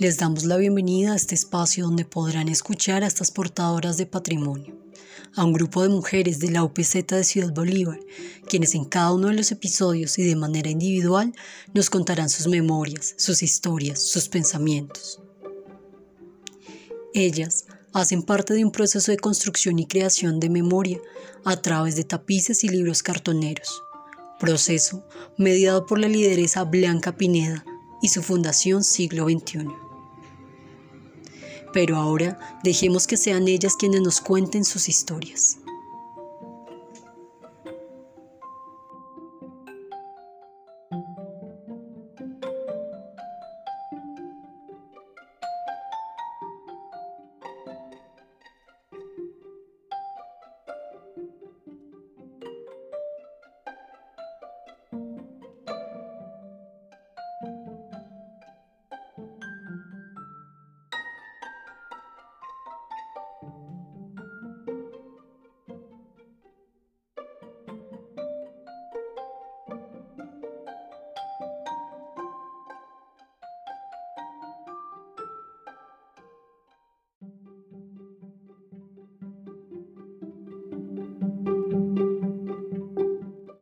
Les damos la bienvenida a este espacio donde podrán escuchar a estas portadoras de patrimonio, a un grupo de mujeres de la UPZ de Ciudad Bolívar, quienes en cada uno de los episodios y de manera individual nos contarán sus memorias, sus historias, sus pensamientos. Ellas hacen parte de un proceso de construcción y creación de memoria a través de tapices y libros cartoneros, proceso mediado por la lideresa Blanca Pineda y su fundación Siglo XXI. Pero ahora dejemos que sean ellas quienes nos cuenten sus historias.